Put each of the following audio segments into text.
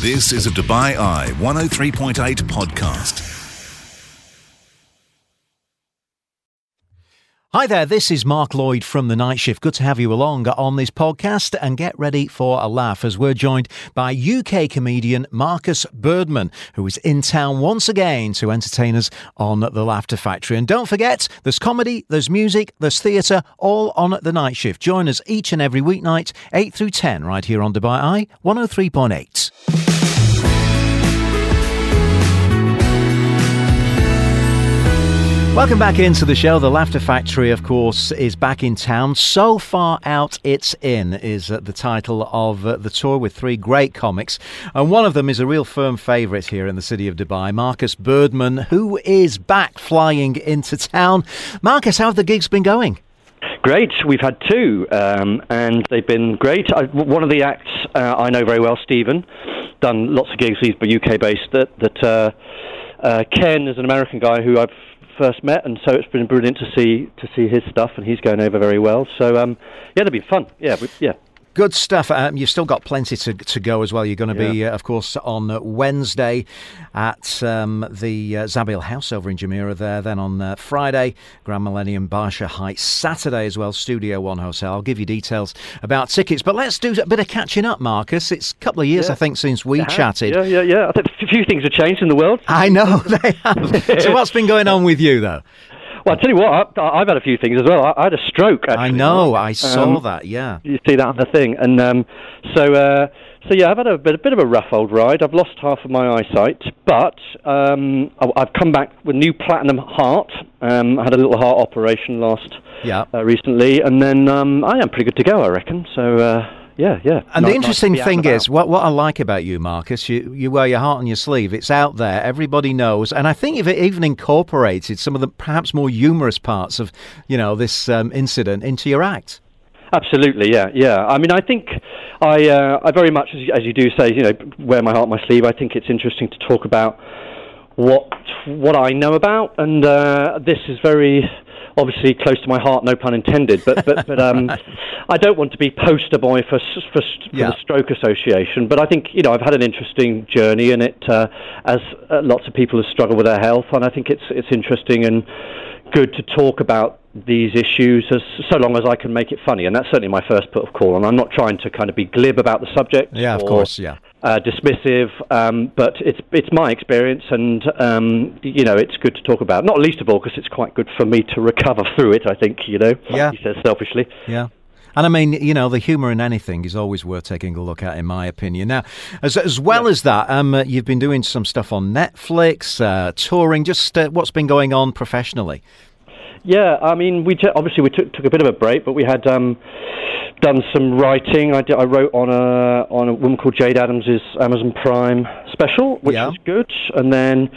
This is a Dubai Eye 103.8 podcast. Hi there, this is Mark Lloyd from The Night Shift. Good to have you along on this podcast and get ready for a laugh as we're joined by UK comedian Markus Birdman, who is in town once again to entertain us on The Laughter Factory. And don't forget, there's comedy, there's music, there's theatre, all on The Night Shift. Join us each and every weeknight, 8 through 10, right here on Dubai Eye 103.8. Welcome back into the show. The Laughter Factory, of course, is back in town. So far out, it's in, is uh, the title of uh, the tour with three great comics. And one of them is a real firm favourite here in the city of Dubai, Markus Birdman, who is back flying into town. Markus, how have the gigs been going? Great. We've had two, um, and they've been great. I, one of the acts uh, I know very well, Stephen, done lots of gigs. He's UK based. That that uh, uh, Ken is an American guy who I've first met, and so it's been brilliant to see to see his stuff, and he's going over very well. So um, yeah, it'll be fun. Yeah, we, yeah. Good stuff. Um, you've still got plenty to, to go as well. You're going to be, uh, of course, on Wednesday at um, the uh, Zabeel House over in Jumeirah there. Then on uh, Friday, Grand Millennium Barsha Heights. Saturday as well, Studio One Hotel. I'll give you details about tickets. But let's do a bit of catching up, Markus. It's a couple of years, yeah. I think, since we chatted. Yeah, yeah, yeah. I think a few things have changed in the world. I know they have. so what's been going on with you, though? Well, I tell you what, I, have had a few things as well. I, I had a stroke. Actually. I know. I saw um, that. Yeah. You see that on the thing, and um, so uh, so yeah, I've had a bit, a bit of a rough old ride. I've lost half of my eyesight, but um, I, have come back with new platinum heart. Um, I had a little heart operation last yeah. Uh, recently, and then um, I am pretty good to go, I reckon. So. Uh, yeah, yeah. And the interesting thing is, what what I like about you, Markus, you you wear your heart on your sleeve. It's out there, everybody knows, and I think if it even incorporated some of the perhaps more humorous parts of, you know, this um, incident into your act. Absolutely, yeah, yeah. I mean, I think I uh, I very much, as you, as you do say, you know, wear my heart on my sleeve. I think it's interesting to talk about what what I know about, and uh, this is very obviously close to my heart, no pun intended. But but but um, I don't want to be poster boy for for, for yeah. the Stroke Association. But I think you know I've had an interesting journey in it, uh, as uh, lots of people have struggled with their health, and I think it's it's interesting and good to talk about these issues as so long as I can make it funny, and that's certainly my first put of call. And I'm not trying to kind of be glib about the subject. Yeah, of course, yeah uh, dismissive, um, but it's it's my experience, and um, you know it's good to talk about. Not least of all because it's quite good for me to recover through it. I think you know. Yeah. He says selfishly. Yeah. And I mean, you know, the humour in anything is always worth taking a look at, in my opinion. Now, as, as well yeah. as that, um, uh, you've been doing some stuff on Netflix, uh, touring. Just uh, what's been going on professionally? Yeah, I mean, we t- obviously we took took a bit of a break, but we had um, done some writing. I, did, I wrote on a on a woman called Jayde Adams's Amazon Prime special, which yeah. was good, and then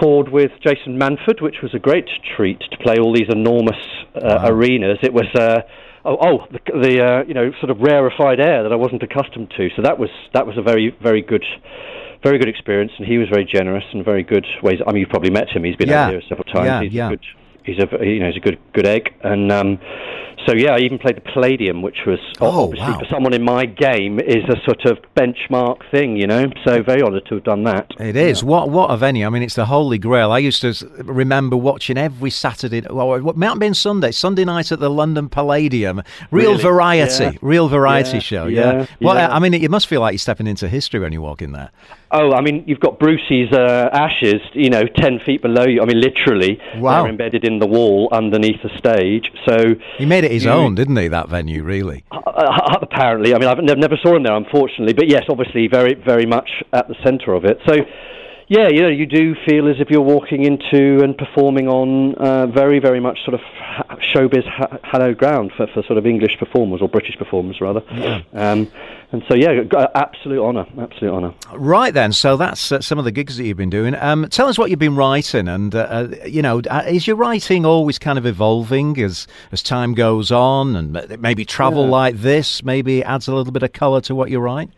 toured with Jason Manford, which was a great treat to play all these enormous uh, wow. arenas. It was. Uh, oh, oh, the, the uh, you know sort of rarefied air that I wasn't accustomed to. So that was that was a very very good very good experience, and he was very generous and very good ways. I mean, you've probably met him; he's been yeah. over here several times. Yeah, he's yeah. a good, he's a you know he's a good good egg, and um, so yeah, I even played the Palladium, which was oh, obviously wow. for someone in my game is a sort of benchmark thing, you know. So very honoured to have done that. It is. Yeah. What what a venue! I mean, it's the holy grail. I used to remember watching every Saturday, well, what might have been Sunday, Sunday night at the London Palladium. Real really? variety, yeah. real variety yeah. show. Yeah. Well, I mean, it, you must feel like you're stepping into history when you walk in there. Oh, I mean, you've got Brucey's uh, ashes, you know, ten feet below you. I mean, literally, wow. they're embedded in the wall underneath the stage. So he made it his own, didn't he? That venue, really. Uh, uh, apparently, I mean, I've never saw him there, unfortunately, but yes, obviously, very, very much at the centre of it. So yeah, you know, you do feel as if you're walking into and performing on uh, very, very much sort of showbiz ha- hallowed ground for, for sort of English performers or British performers rather. Yeah. Um, and so, yeah, absolute honour, absolute honour. Right then, so that's uh, some of the gigs that you've been doing. Um, tell us what you've been writing, and uh, uh you know, uh, is your writing always kind of evolving as as time goes on, and maybe travel yeah. like this maybe adds a little bit of colour to what you write?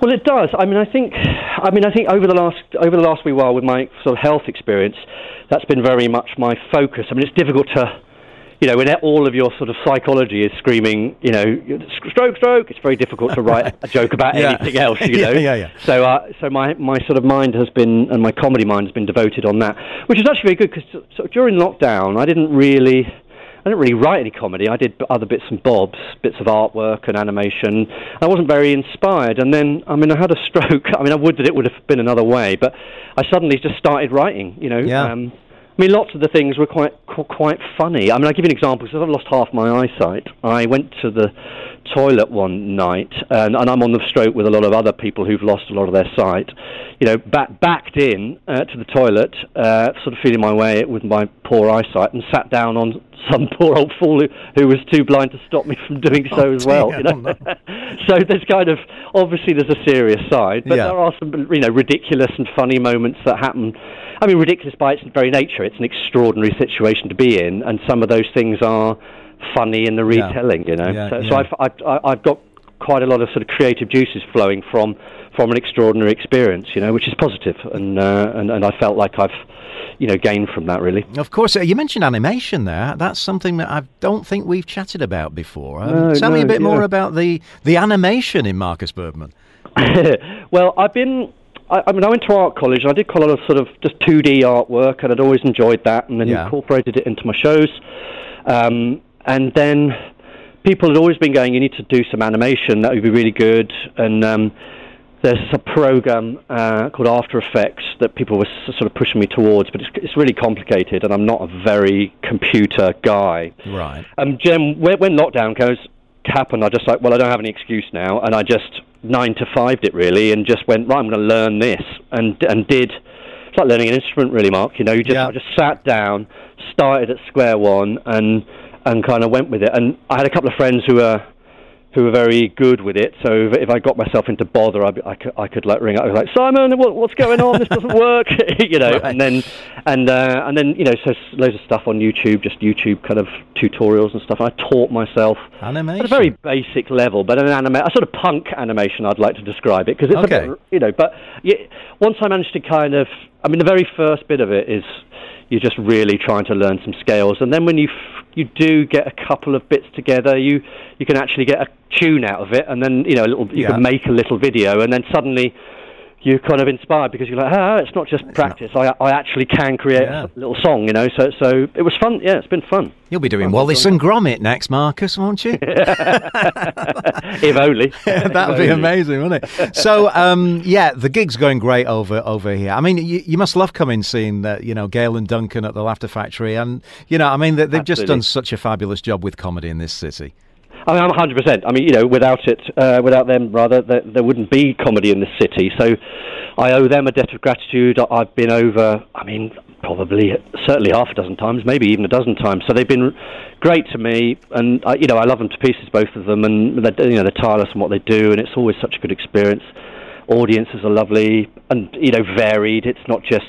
Well, it does. I mean, I think, I mean, I think over the last over the last wee while with my sort of health experience, that's been very much my focus. I mean, it's difficult to you know, when all of your sort of psychology is screaming, you know, stroke, stroke, it's very difficult to write a joke about Yeah. anything else, you Yeah, know. yeah, yeah. So, uh, so my, my sort of mind has been, and my comedy mind has been devoted on that, which is actually very good because sort of during lockdown, I didn't really, I didn't really write any comedy. I did other bits and bobs, bits of artwork and animation. I wasn't very inspired, and then, I mean, I had a stroke. I mean, I would that it would have been another way, but I suddenly just started writing. You know, Yeah. um, I mean, lots of the things were quite quite funny. I mean, I'll give you an example because I've lost half my eyesight. I went to the toilet one night, and, and I'm on the stroke with a lot of other people who've lost a lot of their sight. You know, back, backed in uh, to the toilet, uh, sort of feeling my way with my poor eyesight, and sat down on some poor old fool who, who was too blind to stop me from doing so Oh, as well. dear. You know? Oh, so there's kind of obviously there's a serious side, but Yeah. there are some you know ridiculous and funny moments that happen. I mean, ridiculous by its very nature. It's an extraordinary situation to be in, and some of those things are funny in the Yeah. retelling. You know, Yeah, so, yeah. so I've, I've I- I've got quite a lot of sort of creative juices flowing from from an extraordinary experience. You know, which is positive, and uh, and and I felt like I've you know gained from that really. Of course, uh, you mentioned animation there. That's something that I don't think we've chatted about before. Um, No, tell me a no, bit more about the, the animation in Markus Birdman. well, I've been. I, I mean, I went to art college. and I did quite a lot of sort of just 2D artwork, and I'd always enjoyed that, and then Yeah. incorporated it into my shows. Um, and then people had always been going, "You need to do some animation. That would be really good." And um, there's a program uh, called After Effects that people were sort of pushing me towards, but it's, it's really complicated, and I'm not a very computer guy. Right. Um, Jim, when, when lockdown goes happened, I just like, well, I don't have any excuse now, and I just nine to fived it really, and just went right. I'm going to learn this, and and did. It's like learning an instrument, really, Mark. You know, you just Yeah. I just sat down, started at square one, and and kind of went with it. And I had a couple of friends who were who were very good with it. So if, if I got myself into bother, I'd I, could, I could like ring up, like Simon, what, what's going on? This doesn't work, you know. Right. And then and uh, and then you know, so loads of stuff on YouTube, just YouTube kind of tutorials and stuff. I taught myself Animation. at a very basic level, but an anime, a sort of punk animation, I'd like to describe it because it's Okay. a bit, you know. But yeah, once I managed to kind of, I mean, the very first bit of it is you're just really trying to learn some scales, and then when you you do get a couple of bits together, you you can actually get a tune out of it, and then you know a little, you Yeah. can make a little video, and then suddenly. You're kind of inspired because you're like, ah, it's not just practice. I, I actually can create Yeah. a little song, you know. So, so it was fun. Yeah, it's been fun. You'll be doing Wallace and Gromit next, Markus, won't you? if only. That'd be amazing, wouldn't it? So, um, yeah, the gig's going great over over here. I mean, you, you must love coming seeing that, you know, Gail and Duncan at the Laughter Factory, and you know, I mean, they, they've just done such a fabulous job with comedy in this city. I mean, I'm 100%. I mean, you know, without it, uh, without them, rather, there, there wouldn't be comedy in this city. So I owe them a debt of gratitude. I've been over, I mean, probably, certainly half a dozen times, maybe even a dozen times. So they've been great to me, and, I, you know, I love them to pieces, both of them, and they're, you know, they're tireless in what they do, and it's always such a good experience. Audiences are lovely and, you know, varied. It's not just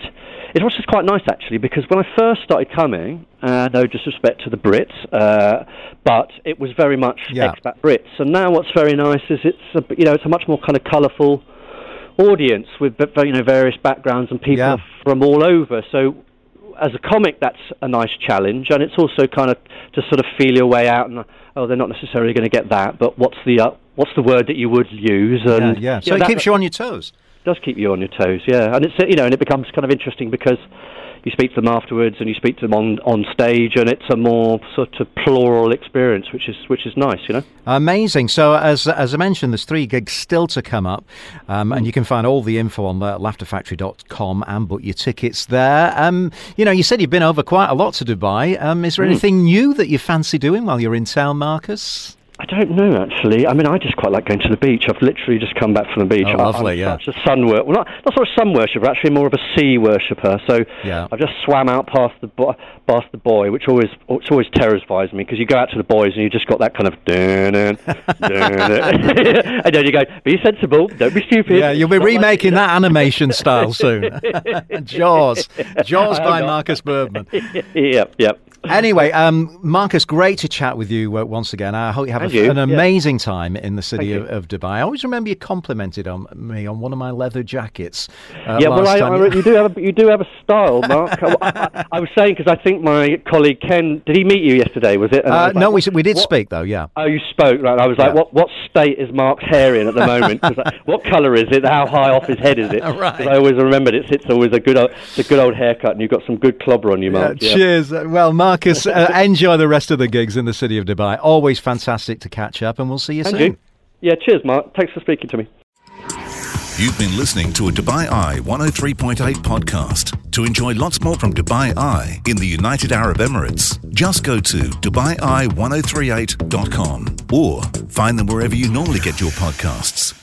it's also quite nice actually because when I first started coming, uh, no disrespect to the Brits, uh, but it was very much Yeah. expat Brits. And now what's very nice is it's a, you know it's a much more kind of colourful audience with you know various backgrounds and people Yeah. from all over. So as a comic, that's a nice challenge, and it's also kind of to sort of feel your way out. And oh, they're not necessarily going to get that, but what's the uh, what's the word that you would use? And yeah. you So know, it keeps you on your toes. Does keep you on your toes, yeah. And it's you know, and it becomes kind of interesting because you speak to them afterwards, and you speak to them on on stage, and it's a more sort of plural experience, which is which is nice, you know. Amazing. So, as as I mentioned, there's three gigs still to come up, um, and you can find all the info on uh, laughterfactory.com and book your tickets there. Um, you know, you said you've been over quite a lot to Dubai. Um, is there anything new that you fancy doing while you're in town, Markus? I don't know actually. I mean, I just quite like going to the beach. I've literally just come back from the beach. Oh, lovely, I'm yeah. Such a sun worshipper. Well, not not sort of sun worshipper. Actually, more of a sea worshipper. So Yeah. I've just swam out past the bo- past the buoy, which always which always terrifies me because you go out to the buoys and you just got that kind of dun dun and then you go, be sensible, don't be stupid. Yeah, you'll be Not like- remaking that animation style soon. Jaws, Jaws by. Markus Birdman. yep, yep. Anyway, um, Markus, great to chat with you uh, once again. I hope you have a, you, an yeah. amazing time in the city of, of Dubai. I always remember you complimented on me on one of my leather jackets. Uh, yeah, well, I, I, you- do have a, you do have a style, Mark. I, I, was saying because I think my colleague Ken did he meet you yesterday? Was it? Uh, like, no, we, we did what- speak though. Yeah. Oh, you spoke, right? I was like, Yeah. what what state is Mark's hair in at the moment? uh, what colour is it? How high off his head is it? Right. I always remembered it's it's always a good old, it's a good old haircut, and you've got some good clobber on you, Uh, Mark. yeah. Cheers. Well, Well, Markus, uh, enjoy the rest of the gigs in the city of Dubai. Always fantastic to catch up, and we'll see you Thank soon. you. Yeah, cheers, Mark. Thanks for speaking to me. You've been listening to a Dubai Eye 103.8 podcast. To enjoy lots more from Dubai Eye in the United Arab Emirates, just go to DubaiEye1038.com or find them wherever you normally get your podcasts.